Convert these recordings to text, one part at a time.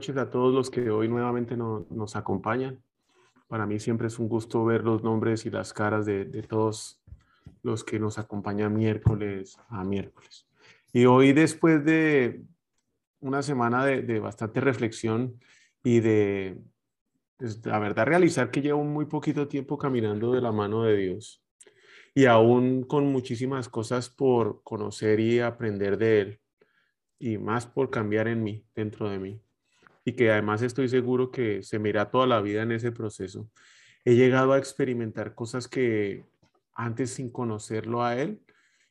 Noches a todos los que hoy nuevamente nos acompañan. Para mí siempre es un gusto ver los nombres y las caras de, todos los que nos acompañan miércoles a miércoles. Y hoy después de una semana de, bastante reflexión y de, pues, la verdad, realizar que llevo muy poquito tiempo caminando de la mano de Dios y aún con muchísimas cosas por conocer y aprender de Él y más por cambiar en mí, dentro de mí. Y que además estoy seguro que se me irá toda la vida en ese proceso. He llegado a experimentar cosas que antes sin conocerlo a él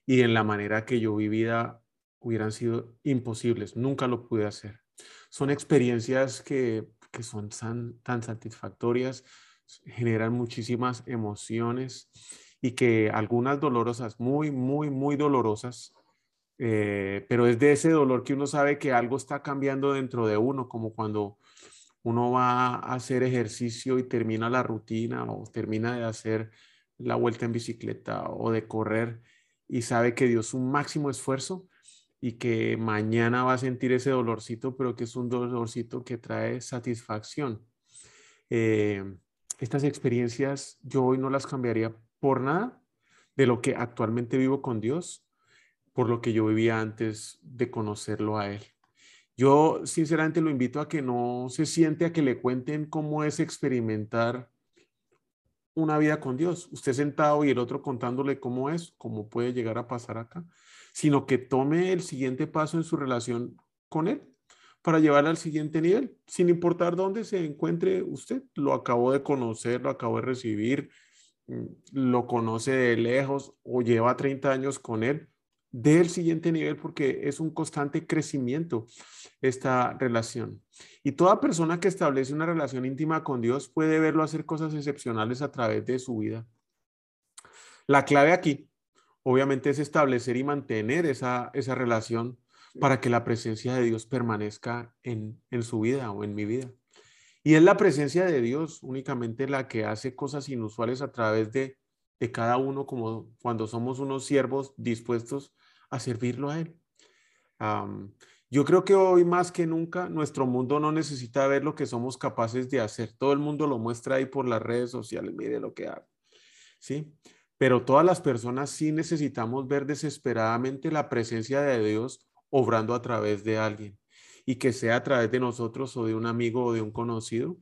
y en la manera que yo vivía hubieran sido imposibles. Nunca lo pude hacer. Son experiencias que, que son tan, tan satisfactorias, generan muchísimas emociones y que algunas dolorosas, muy, muy, muy dolorosas, eh, pero es de ese dolor que uno sabe que algo está cambiando dentro de uno, como cuando uno va a hacer ejercicio y termina la rutina o termina de hacer la vuelta en bicicleta o de correr y sabe que dio su máximo esfuerzo y que mañana va a sentir ese dolorcito, pero que es un dolorcito que trae satisfacción. Eh, estas experiencias yo hoy no las cambiaría por nada de lo que actualmente vivo con Dios por lo que yo vivía antes de conocerlo a él. Yo sinceramente lo invito a que no se siente a que le cuenten cómo es experimentar una vida con Dios. Usted sentado y el otro contándole cómo es, cómo puede llegar a pasar acá, sino que tome el siguiente paso en su relación con Él para llevarla al siguiente nivel, sin importar dónde se encuentre usted. Lo acabo de conocer, lo acabo de recibir, mm, lo conoce de lejos o lleva 30 años con Él del siguiente nivel porque es un constante crecimiento esta relación. Y toda persona que establece una relación íntima con Dios puede verlo hacer cosas excepcionales a través de su vida. La clave aquí, obviamente, es establecer y mantener esa, esa relación para que la presencia de Dios permanezca en, en su vida o en mi vida. Y es la presencia de Dios únicamente la que hace cosas inusuales a través de, de cada uno, como cuando somos unos siervos dispuestos a servirlo a Él. yo creo que hoy más que nunca nuestro mundo no necesita ver lo que somos capaces de hacer. Todo el mundo lo muestra ahí por las redes sociales, mire lo que hago. ¿Sí? Pero todas las personas sí necesitamos ver desesperadamente la presencia de Dios obrando a través de alguien y que sea a través de nosotros o de un amigo o de un conocido,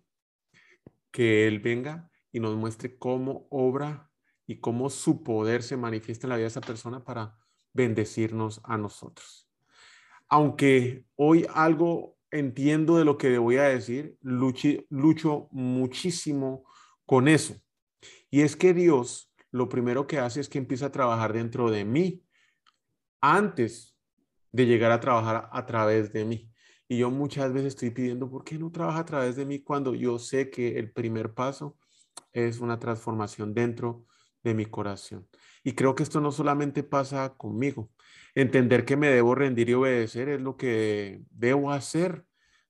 que Él venga y nos muestre cómo obra y cómo su poder se manifiesta en la vida de esa persona para bendecirnos a nosotros. Aunque hoy algo entiendo de lo que voy a decir, lucho muchísimo con eso. Y es que Dios lo primero que hace es que empieza a trabajar dentro de mí antes de llegar a trabajar a través de mí. Y yo muchas veces estoy pidiendo, ¿por qué no trabaja a través de mí cuando yo sé que el primer paso es una transformación dentro de mi corazón? Y creo que esto no solamente pasa conmigo. Entender que me debo rendir y obedecer es lo que debo hacer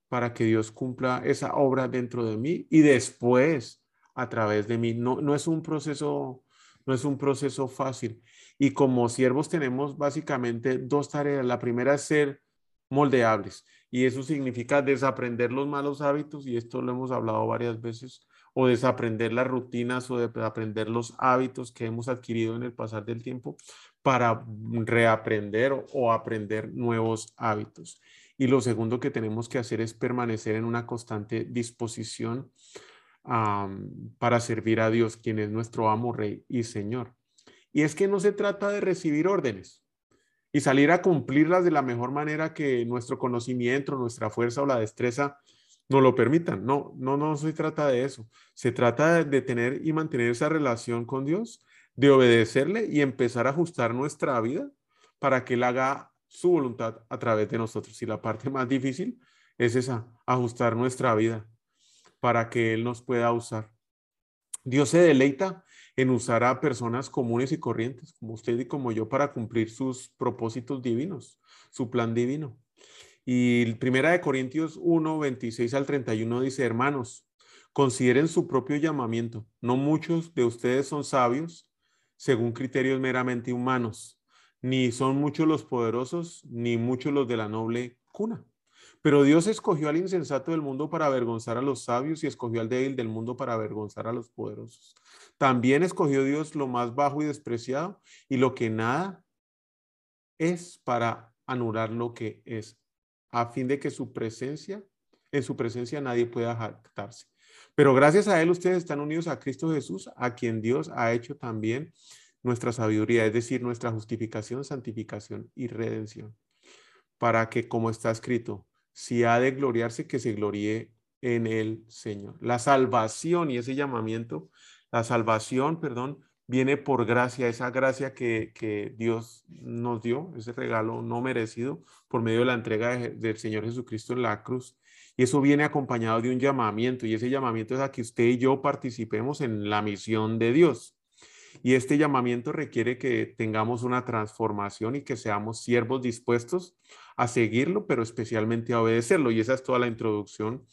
para que Dios cumpla esa obra dentro de mí y después a través de mí. No, no es un proceso, no es un proceso fácil. Y como siervos tenemos básicamente dos tareas. La primera es ser moldeables y eso significa desaprender los malos hábitos y esto lo hemos hablado varias veces o desaprender las rutinas o de aprender los hábitos que hemos adquirido en el pasar del tiempo para reaprender o aprender nuevos hábitos. Y lo segundo que tenemos que hacer es permanecer en una constante disposición para servir a Dios, quien es nuestro amo, rey y señor. Y es que no se trata de recibir órdenes y salir a cumplirlas de la mejor manera que nuestro conocimiento, nuestra fuerza o la destreza no lo permitan. No, no, no se trata de eso. Se trata de, tener y mantener esa relación con Dios, de obedecerle y empezar a ajustar nuestra vida para que Él haga su voluntad a través de nosotros. Y la parte más difícil es esa, ajustar nuestra vida para que Él nos pueda usar. Dios se deleita en usar a personas comunes y corrientes, como usted y como yo, para cumplir sus propósitos divinos, su plan divino. Y primera de Corintios 1, 26 al 31 dice, hermanos, consideren su propio llamamiento. No muchos de ustedes son sabios según criterios meramente humanos, ni son muchos los poderosos, ni muchos los de la noble cuna. Pero Dios escogió al insensato del mundo para avergonzar a los sabios y escogió al débil del mundo para avergonzar a los poderosos. También escogió Dios lo más bajo y despreciado y lo que nada es para anular lo que es a fin de que su presencia, en su presencia nadie pueda jactarse. Pero gracias a Él ustedes están unidos a Cristo Jesús, a quien Dios ha hecho también nuestra sabiduría, es decir, nuestra justificación, santificación y redención, para que, como está escrito, si ha de gloriarse, que se gloríe en el Señor. La salvación y ese llamamiento, la salvación, perdón, viene por gracia, esa gracia que, Dios nos dio, ese regalo no merecido por medio de la entrega del Señor Jesucristo en la cruz. Y eso viene acompañado de un llamamiento, y ese llamamiento es a que usted y yo participemos en la misión de Dios. Y este llamamiento requiere que tengamos una transformación y que seamos siervos dispuestos a seguirlo, pero especialmente a obedecerlo. Y esa es toda la introducción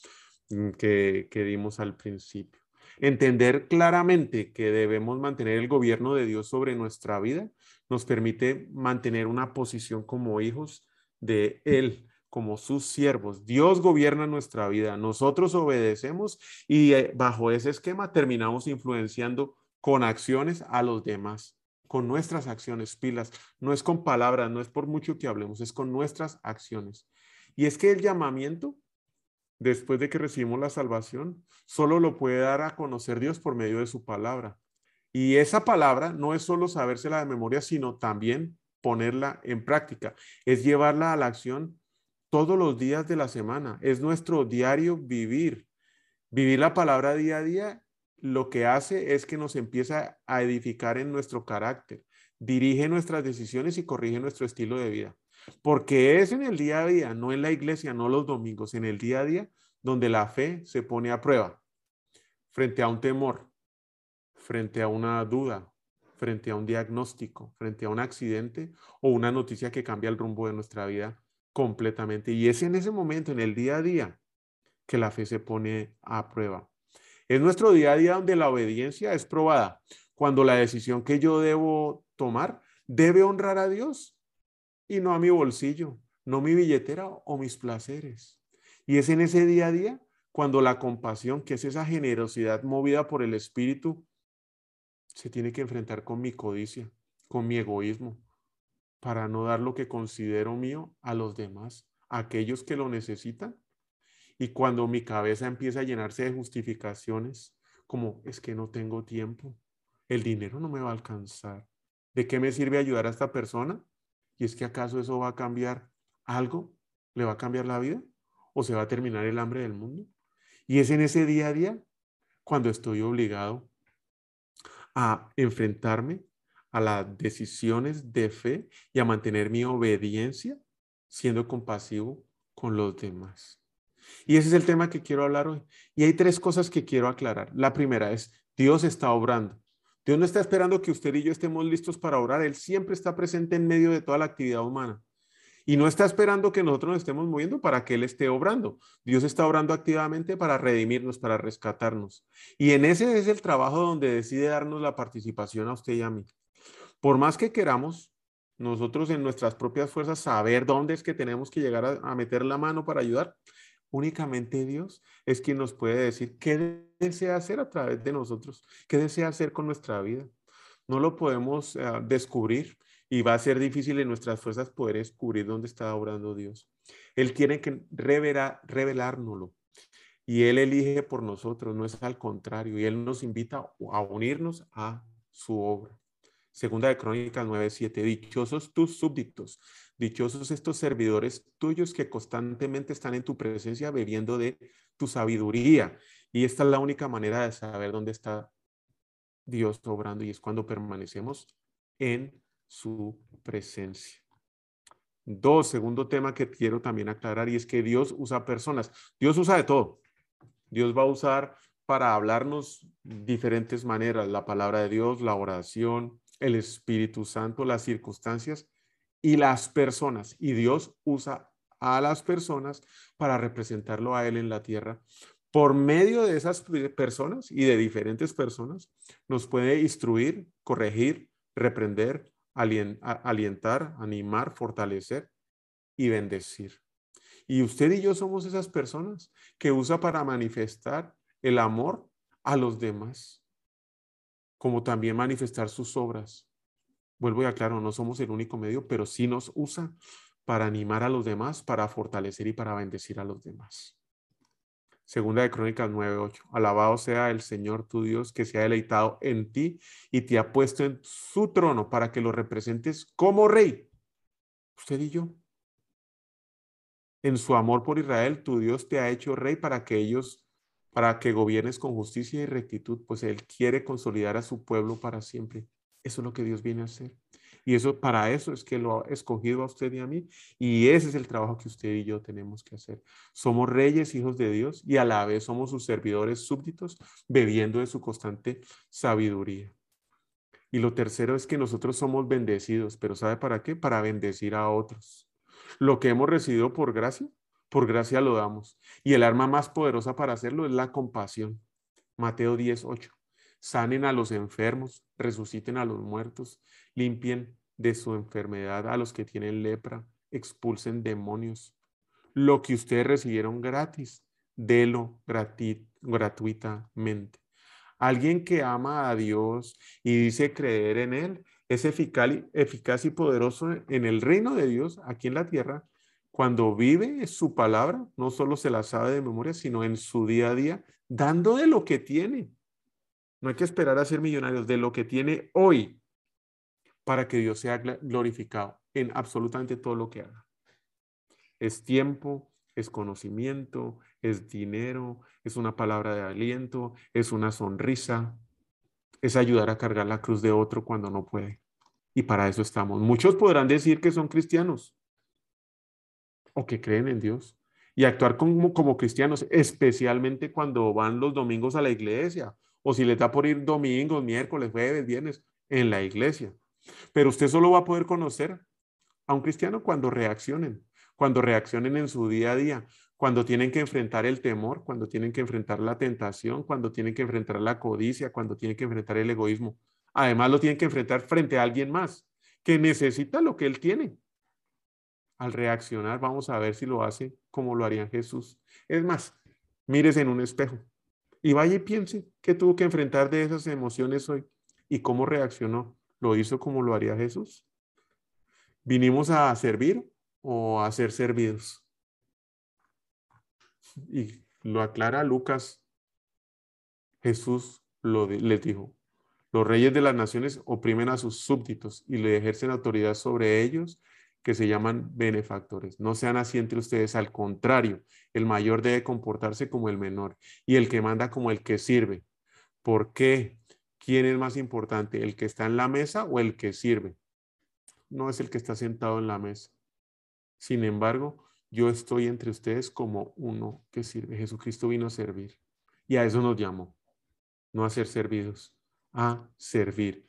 mm, que, que dimos al principio. Entender claramente que debemos mantener el gobierno de Dios sobre nuestra vida nos permite mantener una posición como hijos de Él, como sus siervos. Dios gobierna nuestra vida, nosotros obedecemos y eh, bajo ese esquema terminamos influenciando con acciones a los demás, con nuestras acciones, pilas. No es con palabras, no es por mucho que hablemos, es con nuestras acciones. Y es que el llamamiento después de que recibimos la salvación, solo lo puede dar a conocer Dios por medio de su palabra. Y esa palabra no es solo sabérsela de memoria, sino también ponerla en práctica, es llevarla a la acción todos los días de la semana, es nuestro diario vivir. Vivir la palabra día a día lo que hace es que nos empieza a edificar en nuestro carácter, dirige nuestras decisiones y corrige nuestro estilo de vida. Porque es en el día a día, no en la iglesia, no los domingos, en el día a día donde la fe se pone a prueba frente a un temor, frente a una duda, frente a un diagnóstico, frente a un accidente o una noticia que cambia el rumbo de nuestra vida completamente. Y es en ese momento, en el día a día, que la fe se pone a prueba. Es nuestro día a día donde la obediencia es probada, cuando la decisión que yo debo tomar debe honrar a Dios y no a mi bolsillo, no mi billetera o mis placeres. Y es en ese día a día cuando la compasión, que es esa generosidad movida por el Espíritu, se tiene que enfrentar con mi codicia, con mi egoísmo, para no dar lo que considero mío a los demás, a aquellos que lo necesitan. Y cuando mi cabeza empieza a llenarse de justificaciones, como es que no tengo tiempo, el dinero no me va a alcanzar. ¿De qué me sirve ayudar a esta persona ¿Y es que acaso eso va a cambiar algo? ¿Le va a cambiar la vida? ¿O se va a terminar el hambre del mundo? Y es en ese día a día cuando estoy obligado a enfrentarme a las decisiones de fe y a mantener mi obediencia siendo compasivo con los demás. Y ese es el tema que quiero hablar hoy. Y hay tres cosas que quiero aclarar. La primera es, Dios está obrando. Dios no está esperando que usted y yo estemos listos para orar. Él siempre está presente en medio de toda la actividad humana. Y no está esperando que nosotros nos estemos moviendo para que Él esté obrando. Dios está obrando activamente para redimirnos, para rescatarnos. Y en ese es el trabajo donde decide darnos la participación a usted y a mí. Por más que queramos, nosotros en nuestras propias fuerzas saber dónde es que tenemos que llegar a, a meter la mano para ayudar, Únicamente Dios es quien nos puede decir qué desea hacer a través de nosotros, qué desea hacer con nuestra vida. No lo podemos eh, descubrir y va a ser difícil en nuestras fuerzas poder descubrir dónde está obrando Dios. Él tiene que revelárnoslo y Él elige por nosotros, no es al contrario, y Él nos invita a unirnos a su obra. Segunda de Crónicas 9:7, dichosos tus súbditos, dichosos estos servidores tuyos que constantemente están en tu presencia bebiendo de tu sabiduría. Y esta es la única manera de saber dónde está Dios obrando y es cuando permanecemos en su presencia. Dos, segundo tema que quiero también aclarar y es que Dios usa personas. Dios usa de todo. Dios va a usar para hablarnos diferentes maneras, la palabra de Dios, la oración, el Espíritu Santo, las circunstancias y las personas. Y Dios usa a las personas para representarlo a Él en la tierra. Por medio de esas personas y de diferentes personas, nos puede instruir, corregir, reprender, alientar, animar, fortalecer y bendecir. Y usted y yo somos esas personas que usa para manifestar el amor a los demás, como también manifestar sus obras. Vuelvo y aclaro, no somos el único medio, pero sí nos usa para animar a los demás, para fortalecer y para bendecir a los demás. Segunda de Crónicas 9:8. Alabado sea el Señor tu Dios que se ha deleitado en ti y te ha puesto en su trono para que lo representes como rey. Usted y yo. En su amor por Israel, tu Dios te ha hecho rey para que ellos, para que gobiernes con justicia y rectitud, pues Él quiere consolidar a su pueblo para siempre. Eso es lo que Dios viene a hacer. Y eso, para eso es que lo ha escogido a usted y a mí. Y ese es el trabajo que usted y yo tenemos que hacer. Somos reyes, hijos de Dios, y a la vez somos sus servidores súbditos, bebiendo de su constante sabiduría. Y lo tercero es que nosotros somos bendecidos, pero ¿sabe para qué? Para bendecir a otros. Lo que hemos recibido por gracia, por gracia lo damos. Y el arma más poderosa para hacerlo es la compasión. Mateo 10, 8 sanen a los enfermos, resuciten a los muertos, limpien de su enfermedad a los que tienen lepra, expulsen demonios. Lo que ustedes recibieron gratis, délo gratuitamente. Alguien que ama a Dios y dice creer en Él es eficaz y poderoso en el reino de Dios aquí en la tierra. Cuando vive su palabra, no solo se la sabe de memoria, sino en su día a día, dando de lo que tiene. No hay que esperar a ser millonarios de lo que tiene hoy para que Dios sea glorificado en absolutamente todo lo que haga. Es tiempo, es conocimiento, es dinero, es una palabra de aliento, es una sonrisa, es ayudar a cargar la cruz de otro cuando no puede. Y para eso estamos. Muchos podrán decir que son cristianos o que creen en Dios y actuar como, como cristianos, especialmente cuando van los domingos a la iglesia o si le da por ir domingos, miércoles, jueves, viernes en la iglesia. Pero usted solo va a poder conocer a un cristiano cuando reaccionen, cuando reaccionen en su día a día, cuando tienen que enfrentar el temor, cuando tienen que enfrentar la tentación, cuando tienen que enfrentar la codicia, cuando tienen que enfrentar el egoísmo. Además, lo tienen que enfrentar frente a alguien más que necesita lo que él tiene. Al reaccionar, vamos a ver si lo hace como lo haría Jesús. Es más, mírese en un espejo. Y vaya y piense qué tuvo que enfrentar de esas emociones hoy y cómo reaccionó. ¿Lo hizo como lo haría Jesús? ¿Vinimos a servir o a ser servidos? Y lo aclara Lucas. Jesús lo, les dijo, los reyes de las naciones oprimen a sus súbditos y le ejercen autoridad sobre ellos que se llaman benefactores. No sean así entre ustedes, al contrario, el mayor debe comportarse como el menor y el que manda como el que sirve. ¿Por qué? ¿Quién es más importante, el que está en la mesa o el que sirve? No es el que está sentado en la mesa. Sin embargo, yo estoy entre ustedes como uno que sirve. Jesucristo vino a servir y a eso nos llamó, no a ser servidos, a servir.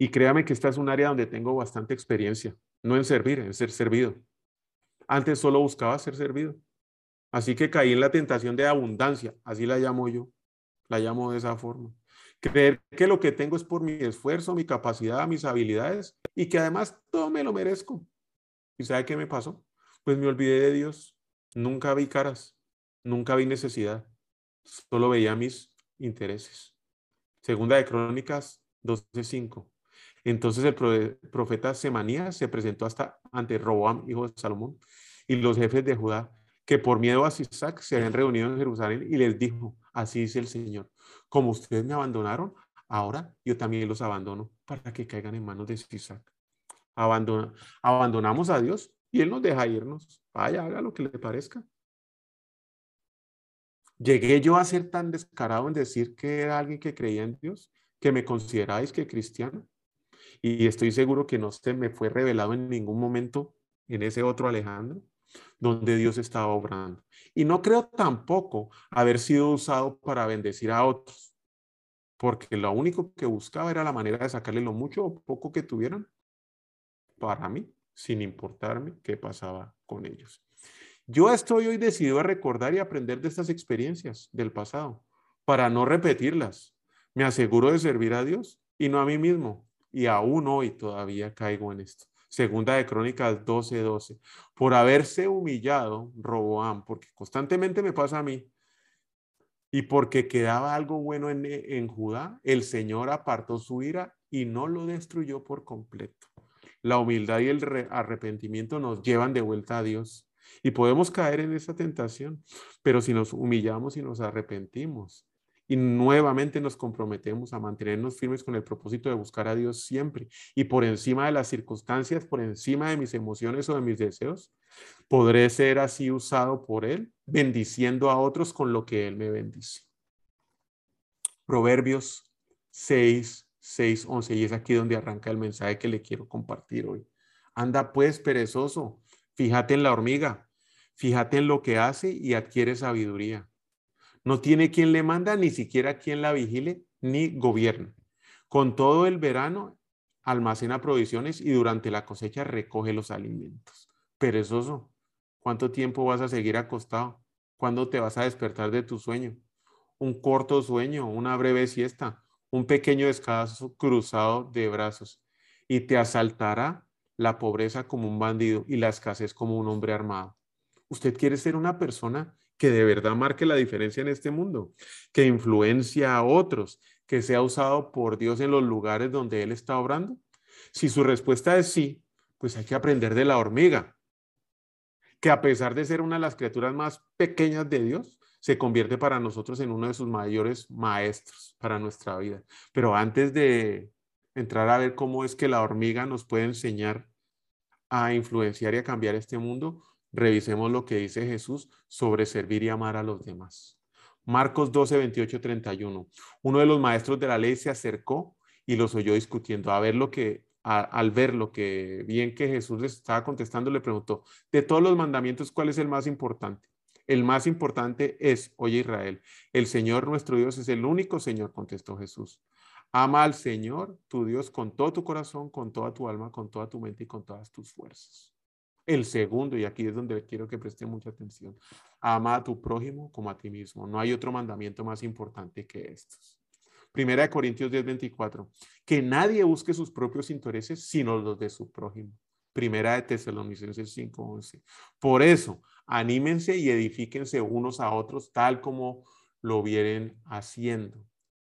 Y créame que esta es un área donde tengo bastante experiencia no en servir, en ser servido. Antes solo buscaba ser servido. Así que caí en la tentación de abundancia, así la llamo yo, la llamo de esa forma. Creer que lo que tengo es por mi esfuerzo, mi capacidad, mis habilidades y que además todo me lo merezco. ¿Y sabe qué me pasó? Pues me olvidé de Dios. Nunca vi caras, nunca vi necesidad, solo veía mis intereses. Segunda de Crónicas 12:5. Entonces el profeta Semanías se presentó hasta ante Roboam, hijo de Salomón, y los jefes de Judá, que por miedo a Sisac se habían reunido en Jerusalén y les dijo, así dice el Señor, como ustedes me abandonaron, ahora yo también los abandono para que caigan en manos de Sisac. Abandona, abandonamos a Dios y Él nos deja irnos. Vaya, haga lo que le parezca. Llegué yo a ser tan descarado en decir que era alguien que creía en Dios, que me consideráis que cristiano y estoy seguro que no se me fue revelado en ningún momento en ese otro Alejandro, donde Dios estaba obrando. Y no creo tampoco haber sido usado para bendecir a otros, porque lo único que buscaba era la manera de sacarle lo mucho o poco que tuvieran para mí, sin importarme qué pasaba con ellos. Yo estoy hoy decidido a recordar y aprender de estas experiencias del pasado para no repetirlas. Me aseguro de servir a Dios y no a mí mismo. Y aún hoy todavía caigo en esto. Segunda de Crónicas 12:12. 12. Por haberse humillado Roboam, porque constantemente me pasa a mí, y porque quedaba algo bueno en, en Judá, el Señor apartó su ira y no lo destruyó por completo. La humildad y el arrepentimiento nos llevan de vuelta a Dios. Y podemos caer en esa tentación, pero si nos humillamos y nos arrepentimos y nuevamente nos comprometemos a mantenernos firmes con el propósito de buscar a Dios siempre y por encima de las circunstancias, por encima de mis emociones o de mis deseos, podré ser así usado por Él, bendiciendo a otros con lo que Él me bendice. Proverbios 6, 6, 11, y es aquí donde arranca el mensaje que le quiero compartir hoy. Anda pues, perezoso, Fíjate en la hormiga, fíjate en lo que hace y adquiere sabiduría. No tiene quien le manda, ni siquiera quien la vigile, ni gobierna. Con todo el verano almacena provisiones y durante la cosecha recoge los alimentos. Perezoso, ¿cuánto tiempo vas a seguir acostado? ¿Cuándo te vas a despertar de tu sueño? Un corto sueño, una breve siesta, un pequeño descanso cruzado de brazos y te asaltará la pobreza como un bandido y la escasez como un hombre armado. ¿Usted quiere ser una persona que de verdad marque la diferencia en este mundo, que influencia a otros, que sea usado por Dios en los lugares donde Él está obrando? Si su respuesta es sí, pues hay que aprender de la hormiga, que a pesar de ser una de las criaturas más pequeñas de Dios, se convierte para nosotros en uno de sus mayores maestros para nuestra vida. Pero antes de entrar a ver cómo es que la hormiga nos puede enseñar a influenciar y a cambiar este mundo, revisemos lo que dice Jesús sobre servir y amar a los demás. Marcos 12, 28, 31. Uno de los maestros de la ley se acercó y los oyó discutiendo. A ver lo que, al ver lo que bien que Jesús les estaba contestando, le preguntó, de todos los mandamientos, ¿cuál es el más importante? El más importante es, oye Israel, el Señor nuestro Dios es el único Señor, contestó Jesús. Ama al Señor, tu Dios, con todo tu corazón, con toda tu alma, con toda tu mente y con todas tus fuerzas. El segundo, y aquí es donde quiero que preste mucha atención, ama a tu prójimo como a ti mismo. No hay otro mandamiento más importante que estos. Primera de Corintios 10, 24. Que nadie busque sus propios intereses, sino los de su prójimo. Primera de Tesalonicenses 5, 11. Por eso, anímense y edifíquense unos a otros tal como lo vienen haciendo.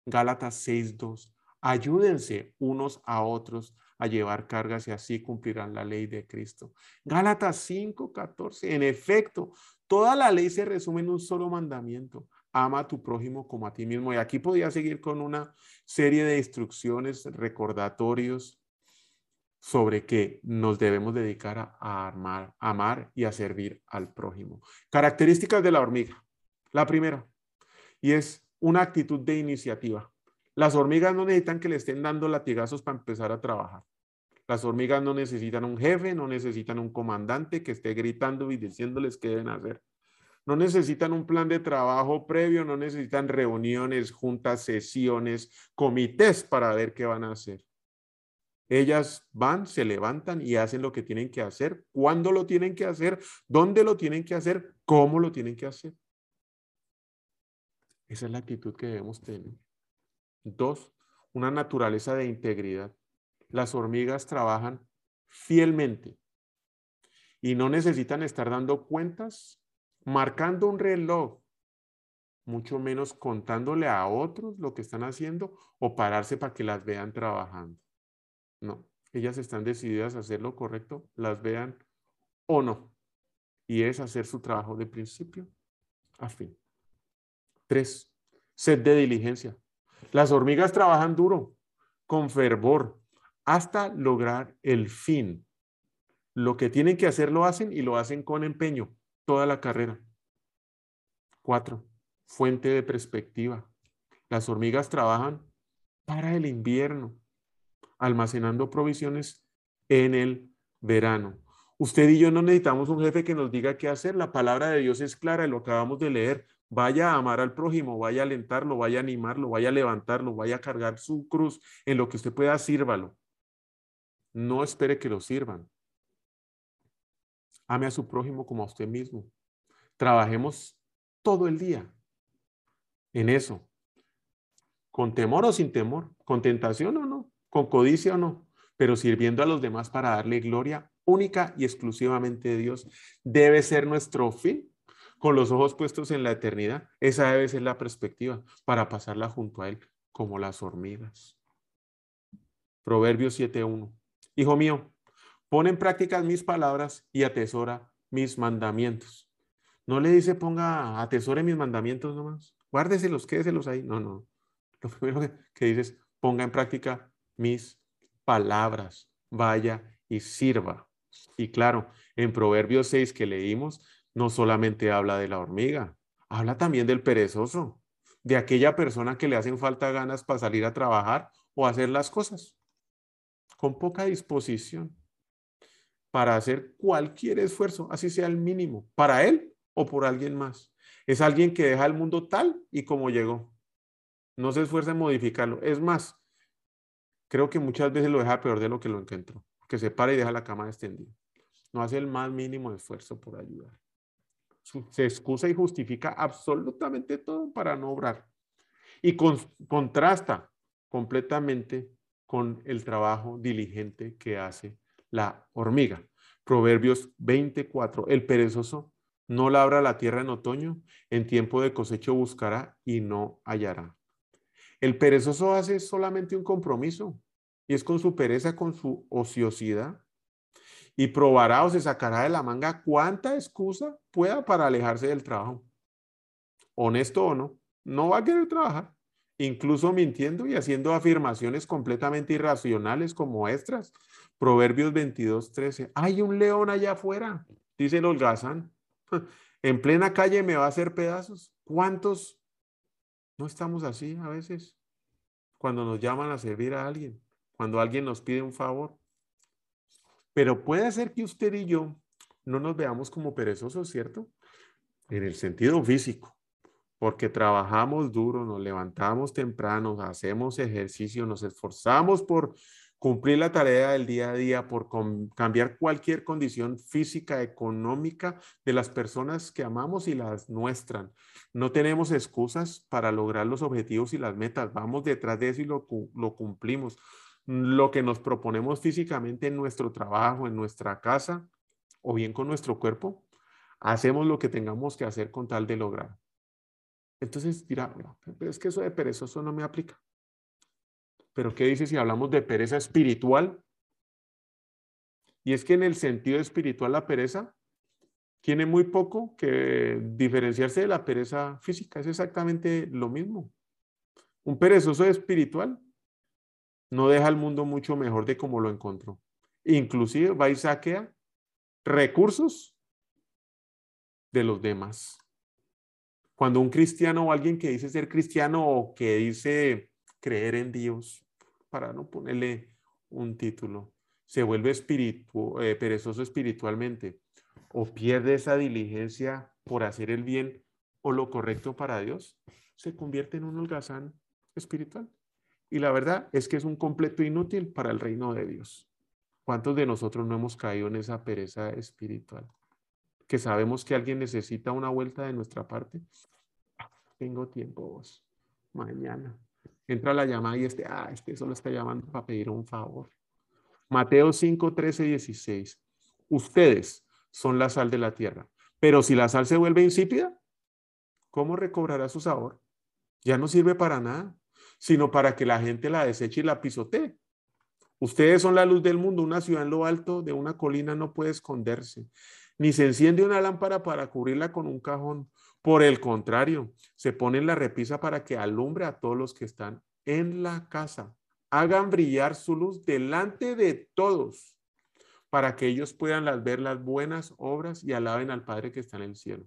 Gálatas 6.2. Ayúdense unos a otros a llevar cargas y así cumplirán la ley de Cristo. Gálatas 5.14. En efecto, toda la ley se resume en un solo mandamiento. Ama a tu prójimo como a ti mismo. Y aquí podía seguir con una serie de instrucciones, recordatorios sobre que nos debemos dedicar a, a amar y a servir al prójimo. Características de la hormiga. La primera, y es una actitud de iniciativa. Las hormigas no necesitan que le estén dando latigazos para empezar a trabajar. Las hormigas no necesitan un jefe, no necesitan un comandante que esté gritando y diciéndoles qué deben hacer. No necesitan un plan de trabajo previo, no necesitan reuniones, juntas, sesiones, comités para ver qué van a hacer. Ellas van, se levantan y hacen lo que tienen que hacer, cuándo lo tienen que hacer, dónde lo tienen que hacer, cómo lo tienen que hacer. Esa es la actitud que debemos tener. Dos, una naturaleza de integridad. Las hormigas trabajan fielmente y no necesitan estar dando cuentas, marcando un reloj, mucho menos contándole a otros lo que están haciendo o pararse para que las vean trabajando. No, ellas están decididas a hacer lo correcto, las vean o no. Y es hacer su trabajo de principio a fin. Tres, sed de diligencia. Las hormigas trabajan duro, con fervor, hasta lograr el fin. Lo que tienen que hacer lo hacen y lo hacen con empeño, toda la carrera. Cuatro, fuente de perspectiva. Las hormigas trabajan para el invierno, almacenando provisiones en el verano. Usted y yo no necesitamos un jefe que nos diga qué hacer. La palabra de Dios es clara, lo acabamos de leer. Vaya a amar al prójimo, vaya a alentarlo, vaya a animarlo, vaya a levantarlo, vaya a cargar su cruz. En lo que usted pueda, sírvalo. No espere que lo sirvan. Ame a su prójimo como a usted mismo. Trabajemos todo el día en eso. Con temor o sin temor, con tentación o no, con codicia o no, pero sirviendo a los demás para darle gloria única y exclusivamente de Dios, debe ser nuestro fin, con los ojos puestos en la eternidad. Esa debe ser la perspectiva para pasarla junto a Él como las hormigas. Proverbios 7.1. Hijo mío, pon en práctica mis palabras y atesora mis mandamientos. No le dice ponga, atesore mis mandamientos nomás. Guárdeselos, quédeselos ahí. No, no. Lo primero que, que dice ponga en práctica mis palabras. Vaya y sirva. Y claro, en Proverbios 6 que leímos, no solamente habla de la hormiga, habla también del perezoso, de aquella persona que le hacen falta ganas para salir a trabajar o hacer las cosas, con poca disposición para hacer cualquier esfuerzo, así sea el mínimo, para él o por alguien más. Es alguien que deja el mundo tal y como llegó. No se esfuerza en modificarlo. Es más, creo que muchas veces lo deja peor de lo que lo encontró que se para y deja la cama extendida. No hace el más mínimo esfuerzo por ayudar. Se excusa y justifica absolutamente todo para no obrar. Y contrasta completamente con el trabajo diligente que hace la hormiga. Proverbios 24. El perezoso no labra la tierra en otoño, en tiempo de cosecho buscará y no hallará. El perezoso hace solamente un compromiso, y es con su pereza, con su ociosidad. Y probará o se sacará de la manga cuánta excusa pueda para alejarse del trabajo. Honesto o no, no va a querer trabajar, incluso mintiendo y haciendo afirmaciones completamente irracionales como extras. Proverbios 22, 13. Hay un león allá afuera, dice el holgazán. En plena calle me va a hacer pedazos. ¿Cuántos no estamos así a veces? Cuando nos llaman a servir a alguien cuando alguien nos pide un favor. Pero puede ser que usted y yo no nos veamos como perezosos, ¿cierto? En el sentido físico, porque trabajamos duro, nos levantamos temprano, hacemos ejercicio, nos esforzamos por cumplir la tarea del día a día, por cambiar cualquier condición física, económica de las personas que amamos y las nuestras. No tenemos excusas para lograr los objetivos y las metas. Vamos detrás de eso y lo, lo cumplimos lo que nos proponemos físicamente en nuestro trabajo, en nuestra casa o bien con nuestro cuerpo, hacemos lo que tengamos que hacer con tal de lograr. Entonces dirá, es que eso de perezoso no me aplica. Pero ¿qué dice si hablamos de pereza espiritual? Y es que en el sentido espiritual la pereza tiene muy poco que diferenciarse de la pereza física. Es exactamente lo mismo. Un perezoso espiritual no deja el mundo mucho mejor de como lo encontró. Inclusive va y saquea recursos de los demás. Cuando un cristiano o alguien que dice ser cristiano o que dice creer en Dios, para no ponerle un título, se vuelve eh, perezoso espiritualmente o pierde esa diligencia por hacer el bien o lo correcto para Dios, se convierte en un holgazán espiritual. Y la verdad es que es un completo inútil para el reino de Dios. ¿Cuántos de nosotros no hemos caído en esa pereza espiritual? Que sabemos que alguien necesita una vuelta de nuestra parte. Tengo tiempo vos. Mañana. Entra la llamada y este, ah, este solo está llamando para pedir un favor. Mateo 5, 13, 16. Ustedes son la sal de la tierra. Pero si la sal se vuelve insípida, ¿cómo recobrará su sabor? Ya no sirve para nada sino para que la gente la deseche y la pisotee. Ustedes son la luz del mundo, una ciudad en lo alto de una colina no puede esconderse, ni se enciende una lámpara para cubrirla con un cajón. Por el contrario, se pone en la repisa para que alumbre a todos los que están en la casa. Hagan brillar su luz delante de todos para que ellos puedan ver las buenas obras y alaben al Padre que está en el cielo.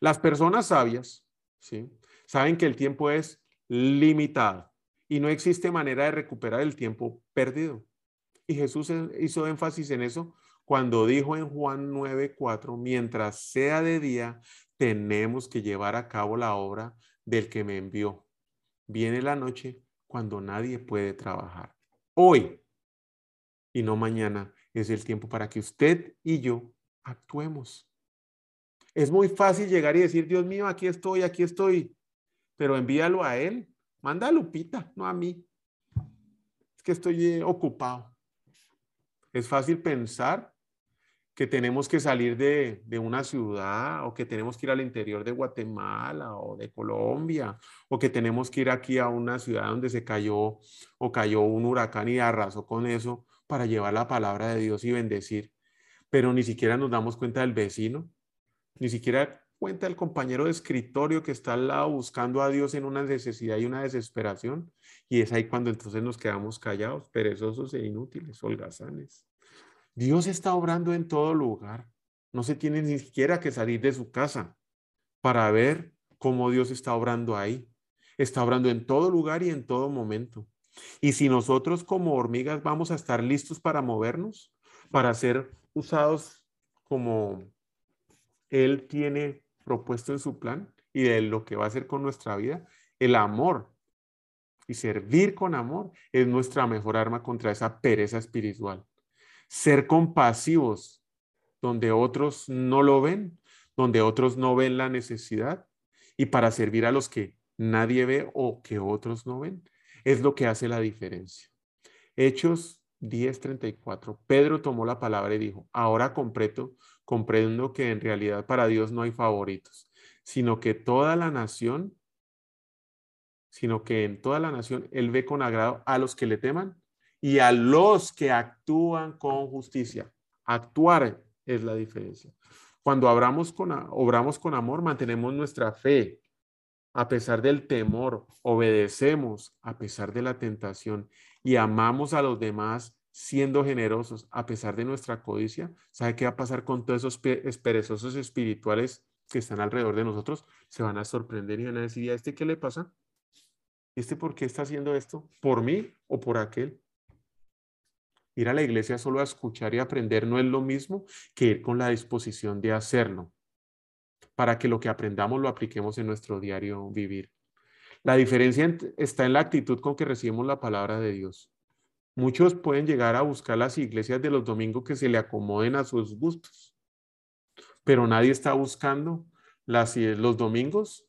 Las personas sabias, ¿sí? Saben que el tiempo es limitado y no existe manera de recuperar el tiempo perdido. Y Jesús hizo énfasis en eso cuando dijo en Juan 9:4, mientras sea de día, tenemos que llevar a cabo la obra del que me envió. Viene la noche cuando nadie puede trabajar. Hoy y no mañana es el tiempo para que usted y yo actuemos. Es muy fácil llegar y decir, Dios mío, aquí estoy, aquí estoy, pero envíalo a Él. Manda a Lupita, no a mí. Es que estoy eh, ocupado. Es fácil pensar que tenemos que salir de, de, una ciudad o que tenemos que ir al interior de Guatemala o de Colombia o que tenemos que ir aquí a una ciudad donde se cayó o cayó un huracán y arrasó con eso para llevar la palabra de Dios y bendecir. Pero ni siquiera nos damos cuenta del vecino, ni siquiera cuenta del compañero de escritorio que está al lado buscando a Dios en una necesidad y una desesperación. Y es ahí cuando entonces nos quedamos callados, perezosos e inútiles, holgazanes. Dios está obrando en todo lugar. No se tiene ni siquiera que salir de su casa para ver cómo Dios está obrando ahí. Está obrando en todo lugar y en todo momento. Y si nosotros como hormigas vamos a estar listos para movernos, para ser usados como Él tiene propuesto en su plan y de lo que va a hacer con nuestra vida, el amor y servir con amor es nuestra mejor arma contra esa pereza espiritual ser compasivos donde otros no lo ven, donde otros no ven la necesidad y para servir a los que nadie ve o que otros no ven. Es lo que hace la diferencia. Hechos 10:34. Pedro tomó la palabra y dijo, ahora completo, comprendo que en realidad para Dios no hay favoritos, sino que toda la nación, sino que en toda la nación Él ve con agrado a los que le teman y a los que actúan con justicia. Actuar es la diferencia. Cuando obramos con, amor, mantenemos nuestra fe. A pesar del temor, obedecemos a pesar de la tentación y amamos a los demás siendo generosos a pesar de nuestra codicia. ¿Sabe qué va a pasar con todos esos perezosos espirituales que están alrededor de nosotros? Se van a sorprender y van a decir, ¿y a este qué le pasa? ¿Este por qué está haciendo esto? ¿Por mí o por aquel? Ir a la iglesia solo a escuchar y aprender no es lo mismo que ir con la disposición de hacerlo, para que lo que aprendamos lo apliquemos en nuestro diario vivir. La diferencia está en la actitud con que recibimos la palabra de Dios. Muchos pueden llegar a buscar las iglesias de los domingos que se le acomoden a sus gustos, pero nadie está buscando las, los domingos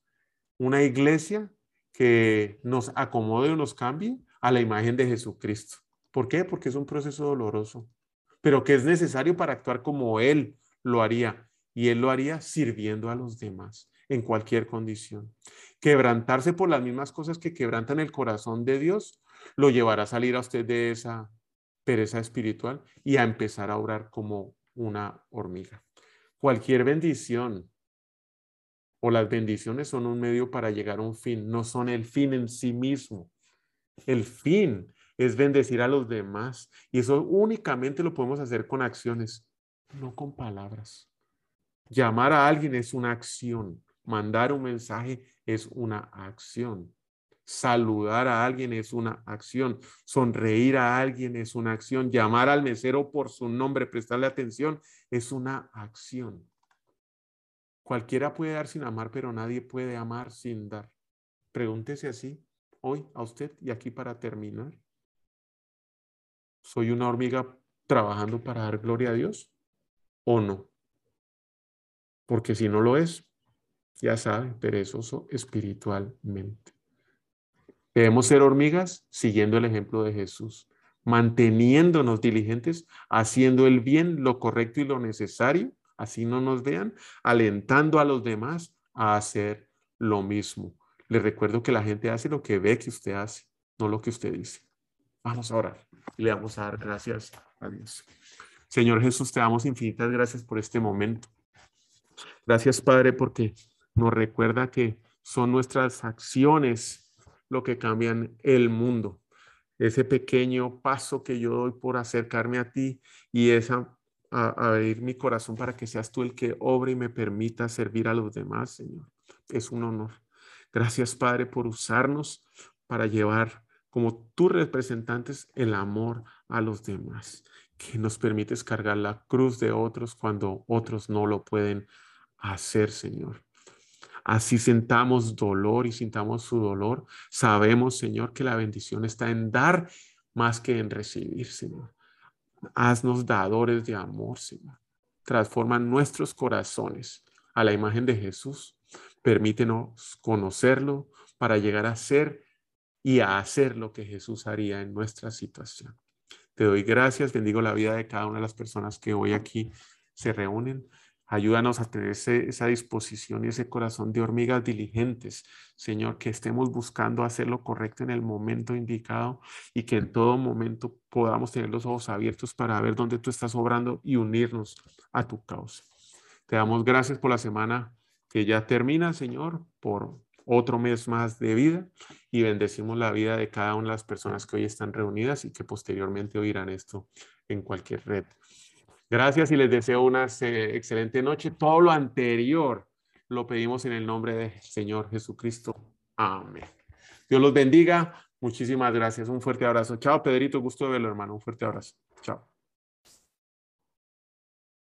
una iglesia que nos acomode o nos cambie a la imagen de Jesucristo. ¿Por qué? Porque es un proceso doloroso, pero que es necesario para actuar como Él lo haría. Y Él lo haría sirviendo a los demás en cualquier condición. Quebrantarse por las mismas cosas que quebrantan el corazón de Dios lo llevará a salir a usted de esa pereza espiritual y a empezar a orar como una hormiga. Cualquier bendición o las bendiciones son un medio para llegar a un fin, no son el fin en sí mismo. El fin es bendecir a los demás. Y eso únicamente lo podemos hacer con acciones, no con palabras. Llamar a alguien es una acción. Mandar un mensaje es una acción. Saludar a alguien es una acción. Sonreír a alguien es una acción. Llamar al mesero por su nombre, prestarle atención, es una acción. Cualquiera puede dar sin amar, pero nadie puede amar sin dar. Pregúntese así hoy a usted y aquí para terminar. ¿Soy una hormiga trabajando para dar gloria a Dios o no? Porque si no lo es, ya sabe, perezoso espiritualmente. Debemos ser hormigas siguiendo el ejemplo de Jesús, manteniéndonos diligentes, haciendo el bien, lo correcto y lo necesario, así no nos vean, alentando a los demás a hacer lo mismo. Les recuerdo que la gente hace lo que ve que usted hace, no lo que usted dice. Vamos a orar y le vamos a dar gracias a Dios. Señor Jesús, te damos infinitas gracias por este momento. Gracias, Padre, porque nos recuerda que son nuestras acciones lo que cambian el mundo. Ese pequeño paso que yo doy por acercarme a ti y esa a, abrir mi corazón para que seas tú el que obre y me permita servir a los demás, Señor. Es un honor. Gracias, Padre, por usarnos para llevar como tus representantes el amor a los demás, que nos permites cargar la cruz de otros cuando otros no lo pueden hacer, Señor. Así sentamos dolor y sintamos su dolor. Sabemos, Señor, que la bendición está en dar más que en recibir, Señor. Haznos dadores de amor, Señor. Transforma nuestros corazones a la imagen de Jesús. Permítenos conocerlo para llegar a ser y a hacer lo que Jesús haría en nuestra situación. Te doy gracias, bendigo la vida de cada una de las personas que hoy aquí se reúnen. Ayúdanos a tener esa disposición y ese corazón de hormigas diligentes, Señor, que estemos buscando hacer lo correcto en el momento indicado y que en todo momento podamos tener los ojos abiertos para ver dónde tú estás obrando y unirnos a tu causa. Te damos gracias por la semana que ya termina, Señor, por otro mes más de vida y bendecimos la vida de cada una de las personas que hoy están reunidas y que posteriormente oirán esto en cualquier red. Gracias y les deseo una excelente noche. Todo lo anterior lo pedimos en el nombre del Señor Jesucristo. Amén. Dios los bendiga. Muchísimas gracias. Un fuerte abrazo. Chao, Pedrito. Gusto de verlo, hermano. Un fuerte abrazo. Chao.